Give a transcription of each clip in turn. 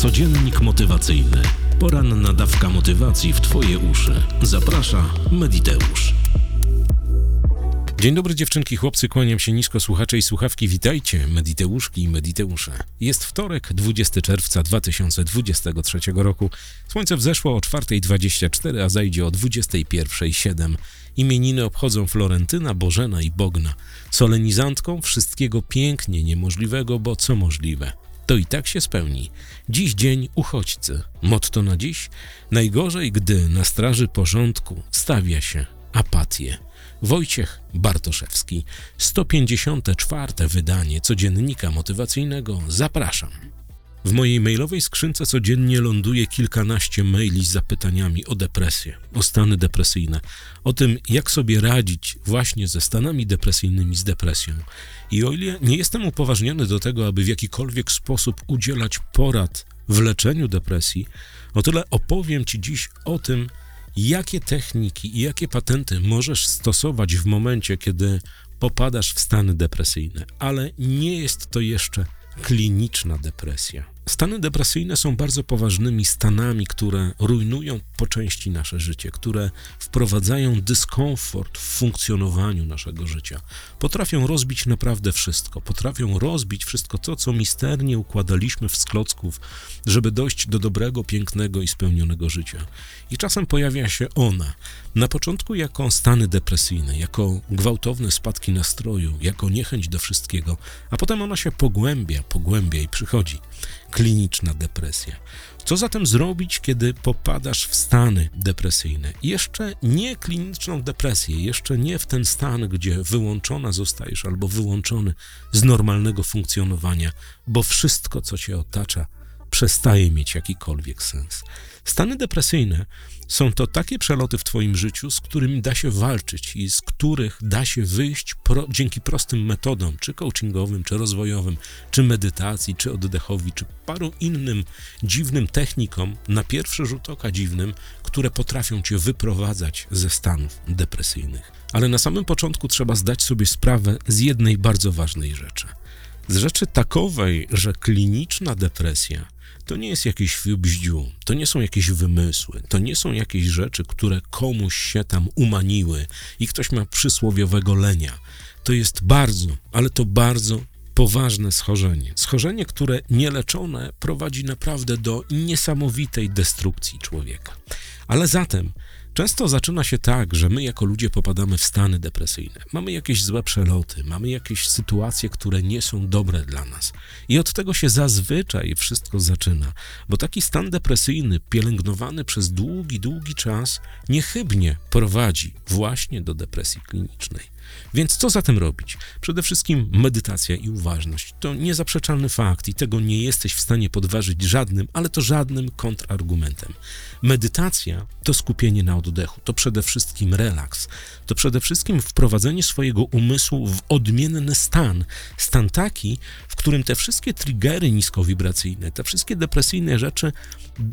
Codziennik motywacyjny. Poranna dawka motywacji w Twoje uszy. Zaprasza Mediteusz. Dzień dobry dziewczynki, chłopcy, kłaniam się nisko, słuchacze i słuchawki, witajcie, mediteuszki i mediteusze. Jest wtorek, 20 czerwca 2023 roku. Słońce wzeszło o 4.24, a zajdzie o 21.07. Imieniny obchodzą Florentyna, Bożena i Bogna. Solenizantką wszystkiego pięknie niemożliwego, bo co możliwe to i tak się spełni. Dziś dzień uchodźcy. Motto na dziś? Najgorzej, gdy na straży porządku stawia się apatię. Wojciech Bartoszewski, 154. wydanie codziennika motywacyjnego. Zapraszam. W mojej mailowej skrzynce codziennie ląduje kilkanaście maili z zapytaniami o depresję, o stany depresyjne, o tym, jak sobie radzić właśnie ze stanami depresyjnymi, z depresją. I o ile nie jestem upoważniony do tego, aby w jakikolwiek sposób udzielać porad w leczeniu depresji, o tyle opowiem Ci dziś o tym, jakie techniki i jakie patenty możesz stosować w momencie, kiedy popadasz w stany depresyjne. Ale nie jest to jeszcze kliniczna depresja. Stany depresyjne są bardzo poważnymi stanami, które rujnują po części nasze życie, które wprowadzają dyskomfort w funkcjonowaniu naszego życia. Potrafią rozbić naprawdę wszystko, potrafią rozbić wszystko to, co misternie układaliśmy w sklocków, żeby dojść do dobrego, pięknego i spełnionego życia. I czasem pojawia się ona, na początku jako stany depresyjne, jako gwałtowne spadki nastroju, jako niechęć do wszystkiego, a potem ona się pogłębia, pogłębia i przychodzi kliniczna depresja. Co zatem zrobić, kiedy popadasz w stany depresyjne? Jeszcze nie kliniczną depresję, jeszcze nie w ten stan, gdzie wyłączona zostajesz albo wyłączony z normalnego funkcjonowania, bo wszystko, co cię otacza, przestaje mieć jakikolwiek sens. Stany depresyjne są to takie przeloty w Twoim życiu, z którymi da się walczyć i z których da się wyjść pro, dzięki prostym metodom, czy coachingowym, czy rozwojowym, czy medytacji, czy oddechowi, czy paru innym dziwnym technikom, na pierwszy rzut oka dziwnym, które potrafią Cię wyprowadzać ze stanów depresyjnych. Ale na samym początku trzeba zdać sobie sprawę z jednej bardzo ważnej rzeczy. Z rzeczy takowej, że kliniczna depresja to nie jest jakiś bździu, to nie są jakieś wymysły, to nie są jakieś rzeczy, które komuś się tam umaniły i ktoś ma przysłowiowego lenia. To jest bardzo, ale to bardzo poważne schorzenie. Schorzenie, które nieleczone prowadzi naprawdę do niesamowitej destrukcji człowieka. Ale zatem Często zaczyna się tak, że my jako ludzie popadamy w stany depresyjne. Mamy jakieś złe przeloty, mamy jakieś sytuacje, które nie są dobre dla nas. I od tego się zazwyczaj wszystko zaczyna, bo taki stan depresyjny, pielęgnowany przez długi, długi czas, niechybnie prowadzi właśnie do depresji klinicznej. Więc co zatem robić? Przede wszystkim medytacja i uważność. To niezaprzeczalny fakt i tego nie jesteś w stanie podważyć żadnym, ale to żadnym kontrargumentem. Medytacja to skupienie na oddechu, to przede wszystkim relaks, to przede wszystkim wprowadzenie swojego umysłu w odmienny stan. Stan taki, w którym te wszystkie triggery niskowibracyjne, te wszystkie depresyjne rzeczy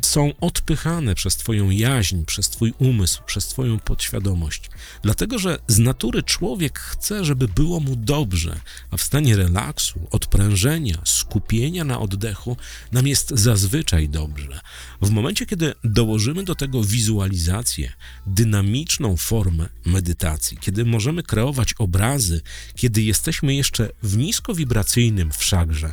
są odpychane przez Twoją jaźń, przez Twój umysł, przez Twoją podświadomość. Dlatego, że z natury człowiek chce, żeby było mu dobrze, a w stanie relaksu, odprężenia, skupienia na oddechu nam jest zazwyczaj dobrze. W momencie, kiedy dołożymy do tego wizualizację, dynamiczną formę medytacji, kiedy możemy kreować obrazy, kiedy jesteśmy jeszcze w niskowibracyjnym wszakże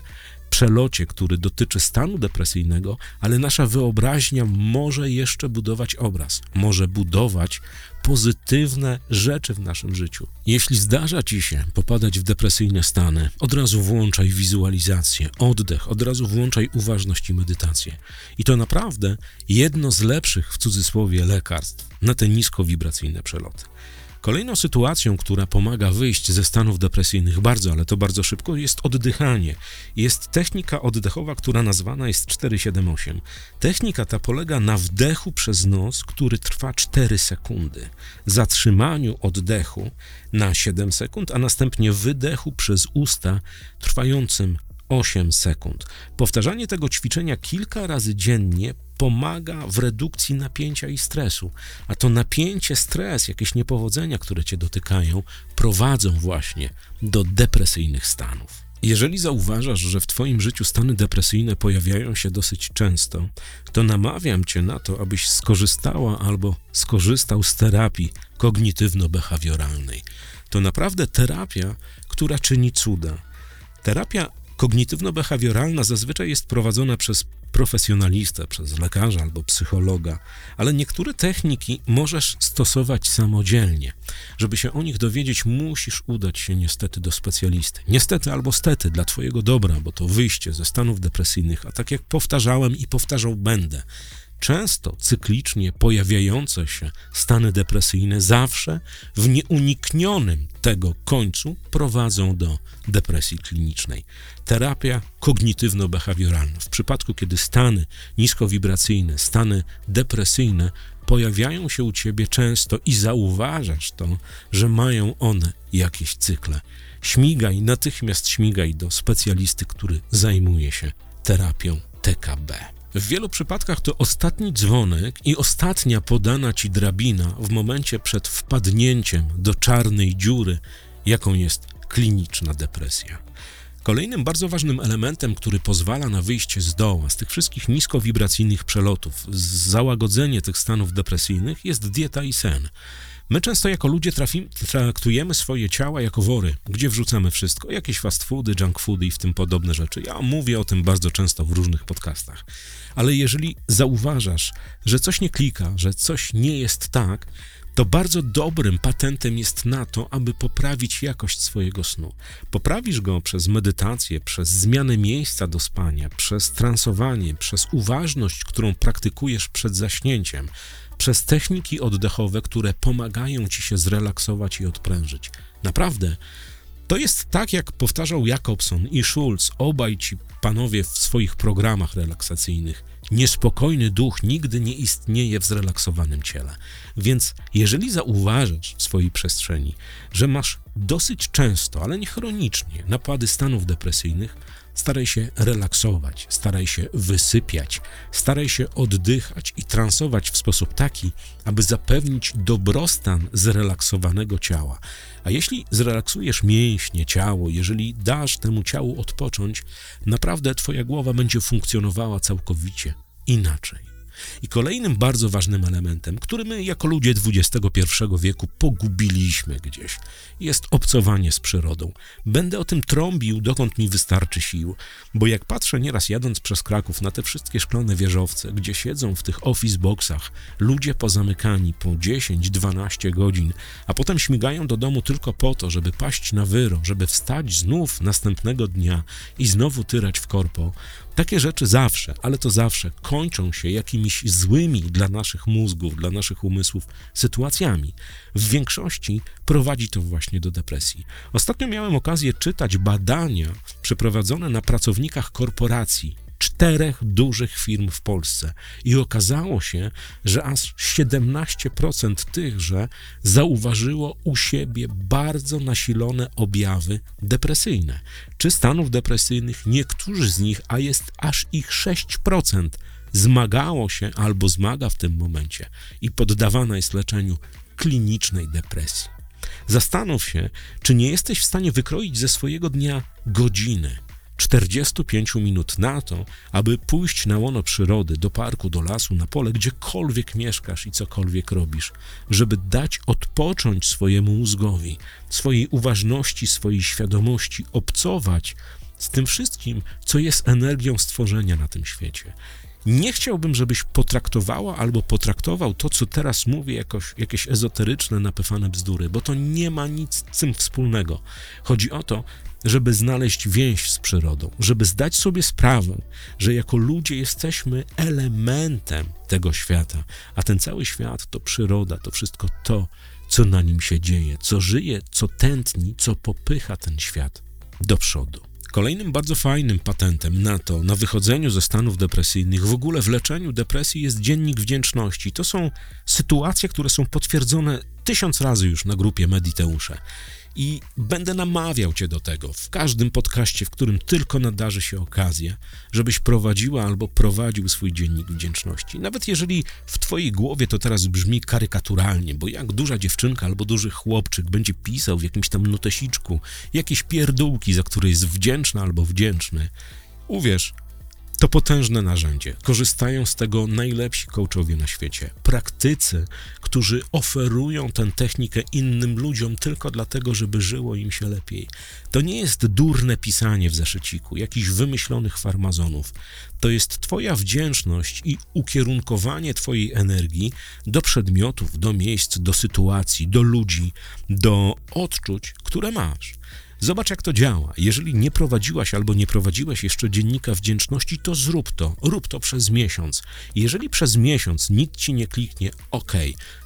przelocie, który dotyczy stanu depresyjnego, ale nasza wyobraźnia może jeszcze budować obraz, może budować pozytywne rzeczy w naszym życiu. Jeśli zdarza ci się popadać w depresyjne stany, od razu włączaj wizualizację, oddech, od razu włączaj uważność i medytację. I to naprawdę jedno z lepszych w cudzysłowie lekarstw na te niskowibracyjne przeloty. Kolejną sytuacją, która pomaga wyjść ze stanów depresyjnych bardzo, ale to bardzo szybko, jest oddychanie. Jest technika oddechowa, która nazwana jest 478. Technika ta polega na wdechu przez nos, który trwa 4 sekundy, zatrzymaniu oddechu na 7 sekund, a następnie wydechu przez usta trwającym 8 sekund. Powtarzanie tego ćwiczenia kilka razy dziennie pomaga w redukcji napięcia i stresu. A to napięcie, stres, jakieś niepowodzenia, które cię dotykają, prowadzą właśnie do depresyjnych stanów. Jeżeli zauważasz, że w Twoim życiu stany depresyjne pojawiają się dosyć często, to namawiam Cię na to, abyś skorzystała albo skorzystał z terapii kognitywno-behawioralnej. To naprawdę terapia, która czyni cuda. Terapia kognitywno-behawioralna zazwyczaj jest prowadzona przez profesjonalistę, przez lekarza albo psychologa, ale niektóre techniki możesz stosować samodzielnie. Żeby się o nich dowiedzieć, musisz udać się niestety do specjalisty. Niestety albo stety dla Twojego dobra, bo to wyjście ze stanów depresyjnych, a tak jak powtarzałem i powtarzał będę, często cyklicznie pojawiające się stany depresyjne zawsze w nieuniknionym tego końcu prowadzą do depresji klinicznej. Terapia kognitywno-behawioralna. W przypadku, kiedy stany niskowibracyjne, stany depresyjne pojawiają się u ciebie często i zauważasz to, że mają one jakieś cykle. Śmigaj, natychmiast śmigaj do specjalisty, który zajmuje się terapią TKB. W wielu przypadkach to ostatni dzwonek i ostatnia podana ci drabina w momencie przed wpadnięciem do czarnej dziury, jaką jest kliniczna depresja. Kolejnym bardzo ważnym elementem, który pozwala na wyjście z doła, z tych wszystkich niskowibracyjnych przelotów, załagodzenie tych stanów depresyjnych, jest dieta i sen. My często jako ludzie trafi, traktujemy swoje ciała jako wory, gdzie wrzucamy wszystko, jakieś fast foody, junk foody i w tym podobne rzeczy. Ja mówię o tym bardzo często w różnych podcastach. Ale jeżeli zauważasz, że coś nie klika, że coś nie jest tak, to bardzo dobrym patentem jest na to, aby poprawić jakość swojego snu. Poprawisz go przez medytację, przez zmianę miejsca do spania, przez transowanie, przez uważność, którą praktykujesz przed zaśnięciem, przez techniki oddechowe, które pomagają ci się zrelaksować i odprężyć. Naprawdę, to jest tak, jak powtarzał Jakobson i Schulz, obaj ci panowie w swoich programach relaksacyjnych. Niespokojny duch nigdy nie istnieje w zrelaksowanym ciele. Więc jeżeli zauważasz w swojej przestrzeni, że masz dosyć często, ale nie chronicznie, napady stanów depresyjnych, Staraj się relaksować, staraj się wysypiać, staraj się oddychać i transować w sposób taki, aby zapewnić dobrostan zrelaksowanego ciała. A jeśli zrelaksujesz mięśnie, ciało, jeżeli dasz temu ciału odpocząć, naprawdę Twoja głowa będzie funkcjonowała całkowicie inaczej. I kolejnym bardzo ważnym elementem, który my jako ludzie XXI wieku pogubiliśmy gdzieś, jest obcowanie z przyrodą. Będę o tym trąbił, dokąd mi wystarczy sił, bo jak patrzę nieraz jadąc przez Kraków na te wszystkie szklane wieżowce, gdzie siedzą w tych office boxach ludzie pozamykani po 10-12 godzin, a potem śmigają do domu tylko po to, żeby paść na wyro, żeby wstać znów następnego dnia i znowu tyrać w korpo, takie rzeczy zawsze, ale to zawsze kończą się jakimiś złymi dla naszych mózgów, dla naszych umysłów sytuacjami. W większości prowadzi to właśnie do depresji. Ostatnio miałem okazję czytać badania przeprowadzone na pracownikach korporacji czterech dużych firm w Polsce i okazało się, że aż 17% tychże zauważyło u siebie bardzo nasilone objawy depresyjne czy stanów depresyjnych. Niektórzy z nich, a jest aż ich 6%, zmagało się albo zmaga w tym momencie i poddawana jest leczeniu klinicznej depresji. Zastanów się, czy nie jesteś w stanie wykroić ze swojego dnia godziny, 45 minut na to, aby pójść na łono przyrody, do parku, do lasu, na pole, gdziekolwiek mieszkasz i cokolwiek robisz, żeby dać odpocząć swojemu mózgowi, swojej uważności, swojej świadomości, obcować z tym wszystkim, co jest energią stworzenia na tym świecie. Nie chciałbym, żebyś potraktowała albo potraktował to, co teraz mówię, jakoś, jakieś ezoteryczne, napyfane bzdury, bo to nie ma nic z tym wspólnego. Chodzi o to, żeby znaleźć więź z przyrodą, żeby zdać sobie sprawę, że jako ludzie jesteśmy elementem tego świata, a ten cały świat to przyroda, to wszystko to, co na nim się dzieje, co żyje, co tętni, co popycha ten świat do przodu. Kolejnym bardzo fajnym patentem na to, na wychodzeniu ze stanów depresyjnych, w ogóle w leczeniu depresji jest dziennik wdzięczności. To są sytuacje, które są potwierdzone tysiąc razy już na grupie Mediteusze. I będę namawiał cię do tego w każdym podcaście, w którym tylko nadarzy się okazja, żebyś prowadziła albo prowadził swój dziennik wdzięczności. Nawet jeżeli w twojej głowie to teraz brzmi karykaturalnie, bo jak duża dziewczynka albo duży chłopczyk będzie pisał w jakimś tam notesiczku jakieś pierdółki, za które jest wdzięczna albo wdzięczny, uwierz, to potężne narzędzie. Korzystają z tego najlepsi coachowie na świecie. Praktycy, którzy oferują tę technikę innym ludziom tylko dlatego, żeby żyło im się lepiej. To nie jest durne pisanie w zeszyciku, jakichś wymyślonych farmazonów. To jest Twoja wdzięczność i ukierunkowanie Twojej energii do przedmiotów, do miejsc, do sytuacji, do ludzi, do odczuć, które masz. Zobacz, jak to działa. Jeżeli nie prowadziłaś albo nie prowadziłeś jeszcze dziennika wdzięczności, to zrób to. Rób to przez miesiąc. Jeżeli przez miesiąc nic ci nie kliknie, ok,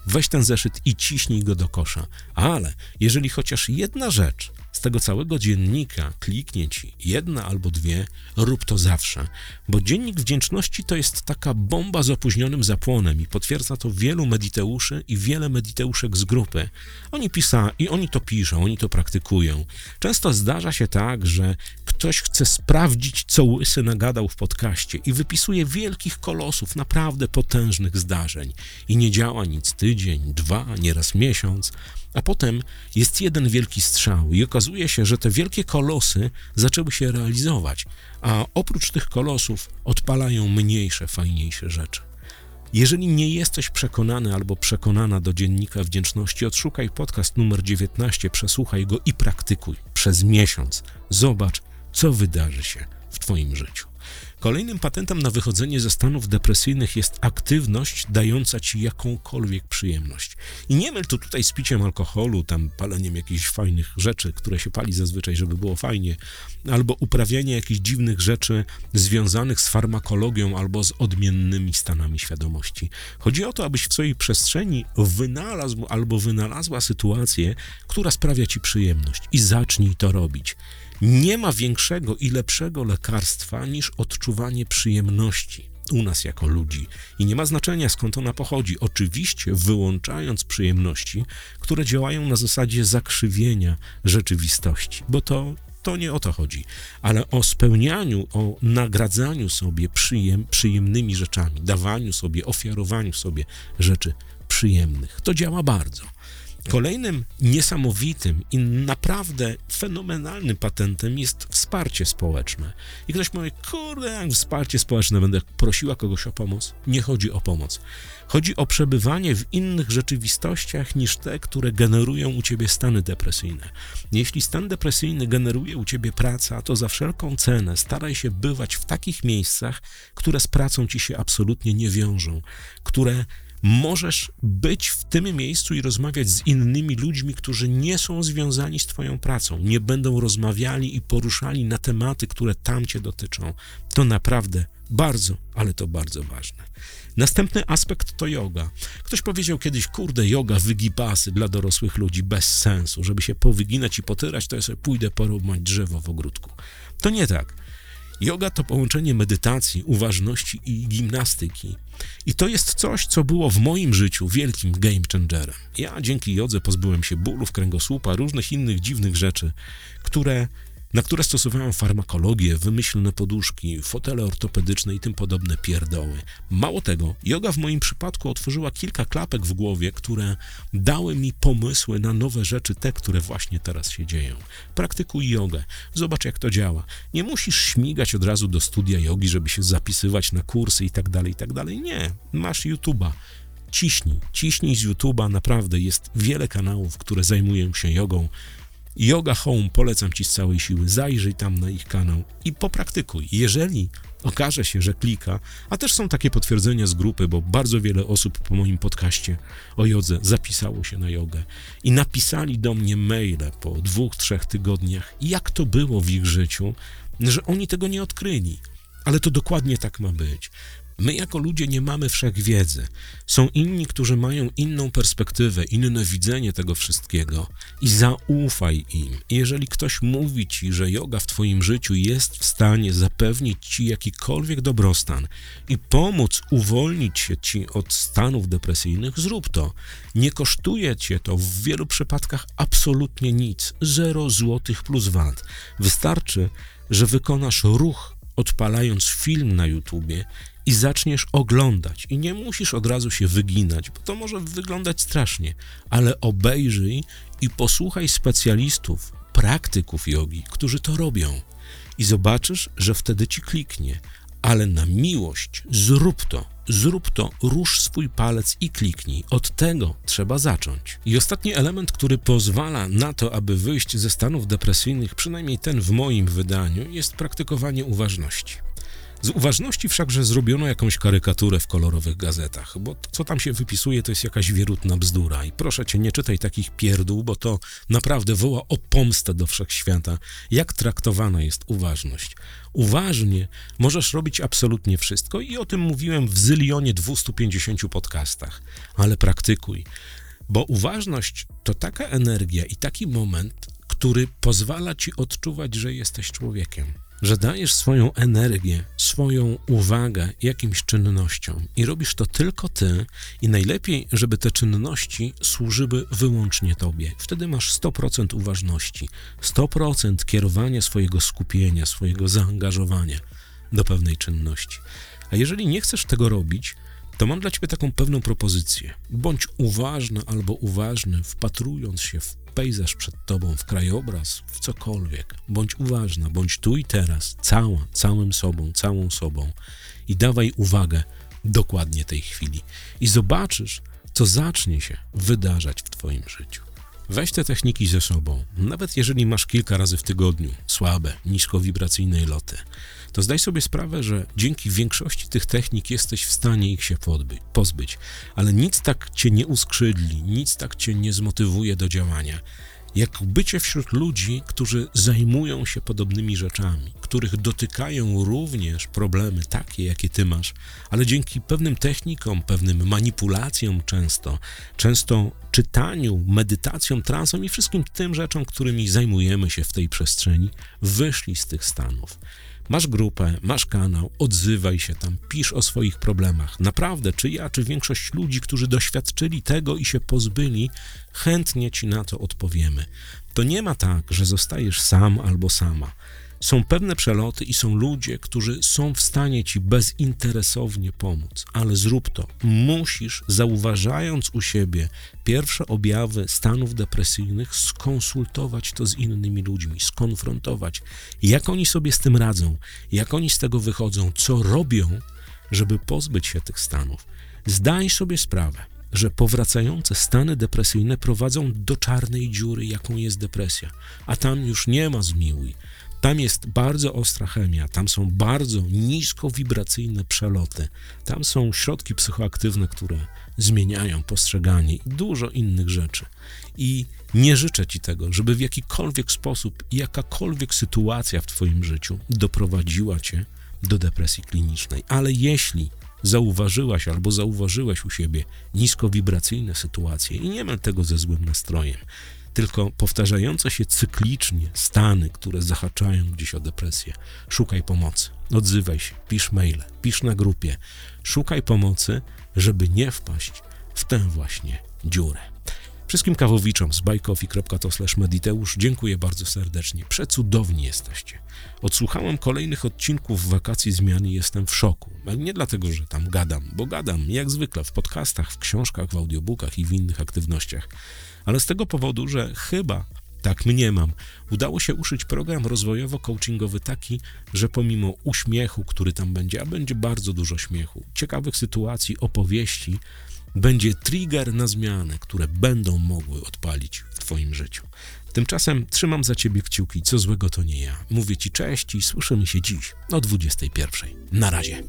weź ten zeszyt i ciśnij go do kosza. Ale jeżeli chociaż jedna rzecz z tego całego dziennika kliknie ci jedna albo dwie, rób to zawsze, bo dziennik wdzięczności to jest taka bomba z opóźnionym zapłonem i potwierdza to wielu mediteuszy i wiele mediteuszek z grupy. Oni pisa i oni to piszą, oni to praktykują. Często zdarza się tak, że ktoś chce sprawdzić, co łysy nagadał w podcaście i wypisuje wielkich kolosów, naprawdę potężnych zdarzeń i nie działa nic tydzień, dwa, nieraz miesiąc, a potem jest jeden wielki strzał i okazuje się, że te wielkie kolosy zaczęły się realizować, a oprócz tych kolosów odpalają mniejsze, fajniejsze rzeczy. Jeżeli nie jesteś przekonany albo przekonana do dziennika wdzięczności, odszukaj podcast numer 19, przesłuchaj go i praktykuj przez miesiąc. Zobacz, co wydarzy się w Twoim życiu. Kolejnym patentem na wychodzenie ze stanów depresyjnych jest aktywność dająca ci jakąkolwiek przyjemność. I nie myl tu tutaj z piciem alkoholu, tam paleniem jakichś fajnych rzeczy, które się pali zazwyczaj, żeby było fajnie, albo uprawianie jakichś dziwnych rzeczy związanych z farmakologią albo z odmiennymi stanami świadomości. Chodzi o to, abyś w swojej przestrzeni wynalazł albo wynalazła sytuację, która sprawia ci przyjemność i zacznij to robić. Nie ma większego i lepszego lekarstwa niż odczuwanie przyjemności u nas jako ludzi. I nie ma znaczenia skąd ona pochodzi. Oczywiście wyłączając przyjemności, które działają na zasadzie zakrzywienia rzeczywistości, bo to, to nie o to chodzi, ale o spełnianiu, o nagradzaniu sobie przyjem, przyjemnymi rzeczami, dawaniu sobie, ofiarowaniu sobie rzeczy przyjemnych. To działa bardzo. Kolejnym niesamowitym i naprawdę fenomenalnym patentem jest wsparcie społeczne. I ktoś mówi, kurde, jak wsparcie społeczne, będę prosiła kogoś o pomoc. Nie chodzi o pomoc. Chodzi o przebywanie w innych rzeczywistościach niż te, które generują u ciebie stany depresyjne. Jeśli stan depresyjny generuje u ciebie praca, to za wszelką cenę staraj się bywać w takich miejscach, które z pracą ci się absolutnie nie wiążą, które możesz być w tym miejscu i rozmawiać z innymi ludźmi, którzy nie są związani z Twoją pracą, nie będą rozmawiali i poruszali na tematy, które tam Cię dotyczą. To naprawdę bardzo, ale to bardzo ważne. Następny aspekt to yoga. Ktoś powiedział kiedyś, kurde, yoga, wygibasy dla dorosłych ludzi bez sensu. Żeby się powyginać i potyrać, to ja sobie pójdę porobać drzewo w ogródku. To nie tak. Yoga to połączenie medytacji, uważności i gimnastyki. I to jest coś, co było w moim życiu wielkim game changerem. Ja dzięki jodze pozbyłem się bólów kręgosłupa, różnych innych dziwnych rzeczy, które na które stosowałem farmakologię, wymyślne poduszki, fotele ortopedyczne i tym podobne pierdoły. Mało tego, yoga w moim przypadku otworzyła kilka klapek w głowie, które dały mi pomysły na nowe rzeczy, te, które właśnie teraz się dzieją. Praktykuj jogę, zobacz jak to działa. Nie musisz śmigać od razu do studia jogi, żeby się zapisywać na kursy i tak dalej, i tak. Nie, masz YouTube'a. Ciśnij, ciśnij z YouTube'a, naprawdę jest wiele kanałów, które zajmują się jogą. Yoga Home polecam Ci z całej siły. Zajrzyj tam na ich kanał i popraktykuj. Jeżeli okaże się, że klika, a też są takie potwierdzenia z grupy, bo bardzo wiele osób po moim podcaście o jodze zapisało się na jogę i napisali do mnie maile po dwóch, trzech tygodniach, jak to było w ich życiu, że oni tego nie odkryli. Ale to dokładnie tak ma być. My jako ludzie nie mamy wszechwiedzy. Są inni, którzy mają inną perspektywę, inne widzenie tego wszystkiego i zaufaj im. Jeżeli ktoś mówi ci, że yoga w twoim życiu jest w stanie zapewnić ci jakikolwiek dobrostan i pomóc uwolnić się ci od stanów depresyjnych, zrób to. Nie kosztuje cię to w wielu przypadkach absolutnie nic. Zero złotych plus VAT. Wystarczy, że wykonasz ruch odpalając film na YouTubie i zaczniesz oglądać. I nie musisz od razu się wyginać, bo to może wyglądać strasznie, ale obejrzyj i posłuchaj specjalistów, praktyków jogi, którzy to robią. I zobaczysz, że wtedy ci kliknie. Ale na miłość zrób to. Zrób to, rusz swój palec i kliknij. Od tego trzeba zacząć. I ostatni element, który pozwala na to, aby wyjść ze stanów depresyjnych, przynajmniej ten w moim wydaniu, jest praktykowanie uważności. Z uważności wszakże zrobiono jakąś karykaturę w kolorowych gazetach, bo to, co tam się wypisuje, to jest jakaś wierutna bzdura. I proszę cię, nie czytaj takich pierdół, bo to naprawdę woła o pomstę do wszechświata, jak traktowana jest uważność. Uważnie możesz robić absolutnie wszystko i o tym mówiłem w zylionie 250 podcastach, ale praktykuj, bo uważność to taka energia i taki moment, który pozwala ci odczuwać, że jesteś człowiekiem że dajesz swoją energię, swoją uwagę jakimś czynnościom i robisz to tylko ty, i najlepiej, żeby te czynności służyły wyłącznie tobie. Wtedy masz 100% uważności, 100% kierowania swojego skupienia, swojego zaangażowania do pewnej czynności. A jeżeli nie chcesz tego robić, to mam dla ciebie taką pewną propozycję. Bądź uważny albo uważny, wpatrując się w pejzaż przed tobą, w krajobraz, w cokolwiek. Bądź uważna, bądź tu i teraz, cała, całym sobą, całą sobą i dawaj uwagę dokładnie tej chwili. I zobaczysz, co zacznie się wydarzać w twoim życiu. Weź te techniki ze sobą, nawet jeżeli masz kilka razy w tygodniu słabe, niskowibracyjne loty to zdaj sobie sprawę, że dzięki większości tych technik jesteś w stanie ich się pozbyć, ale nic tak cię nie uskrzydli, nic tak cię nie zmotywuje do działania, jak bycie wśród ludzi, którzy zajmują się podobnymi rzeczami, których dotykają również problemy takie, jakie ty masz, ale dzięki pewnym technikom, pewnym manipulacjom często, często czytaniu, medytacjom, transom i wszystkim tym rzeczom, którymi zajmujemy się w tej przestrzeni, wyszli z tych stanów. Masz grupę, masz kanał, odzywaj się tam, pisz o swoich problemach. Naprawdę, czy ja, czy większość ludzi, którzy doświadczyli tego i się pozbyli, chętnie ci na to odpowiemy. To nie ma tak, że zostajesz sam albo sama. Są pewne przeloty i są ludzie, którzy są w stanie ci bezinteresownie pomóc, ale zrób to. Musisz, zauważając u siebie pierwsze objawy stanów depresyjnych, skonsultować to z innymi ludźmi, skonfrontować, jak oni sobie z tym radzą, jak oni z tego wychodzą, co robią, żeby pozbyć się tych stanów. Zdaj sobie sprawę, że powracające stany depresyjne prowadzą do czarnej dziury, jaką jest depresja, a tam już nie ma zmiłuj tam jest bardzo ostra chemia, tam są bardzo niskowibracyjne przeloty, tam są środki psychoaktywne, które zmieniają postrzeganie i dużo innych rzeczy. I nie życzę Ci tego, żeby w jakikolwiek sposób, jakakolwiek sytuacja w Twoim życiu doprowadziła Cię do depresji klinicznej. Ale jeśli zauważyłaś albo zauważyłeś u siebie niskowibracyjne sytuacje i nie mam tego ze złym nastrojem, tylko powtarzające się cyklicznie stany, które zahaczają gdzieś o depresję. Szukaj pomocy, odzywaj się, pisz maile, pisz na grupie. Szukaj pomocy, żeby nie wpaść w tę właśnie dziurę. Wszystkim kawowiczom z bajkofi.to mediteusz dziękuję bardzo serdecznie. Przecudowni jesteście. Odsłuchałem kolejnych odcinków wakacji zmiany i jestem w szoku. Nie dlatego, że tam gadam, bo gadam jak zwykle w podcastach, w książkach, w audiobookach i w innych aktywnościach ale z tego powodu, że chyba tak mniemam. Udało się uszyć program rozwojowo-coachingowy taki, że pomimo uśmiechu, który tam będzie, a będzie bardzo dużo śmiechu, ciekawych sytuacji, opowieści, będzie trigger na zmiany, które będą mogły odpalić w Twoim życiu. Tymczasem trzymam za Ciebie kciuki, co złego to nie ja. Mówię Ci cześć i słyszymy się dziś o 21. Na razie.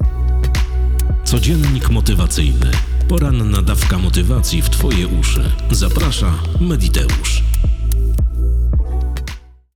Codziennik motywacyjny. Poranna dawka motywacji w Twoje uszy. Zaprasza Mediteusz.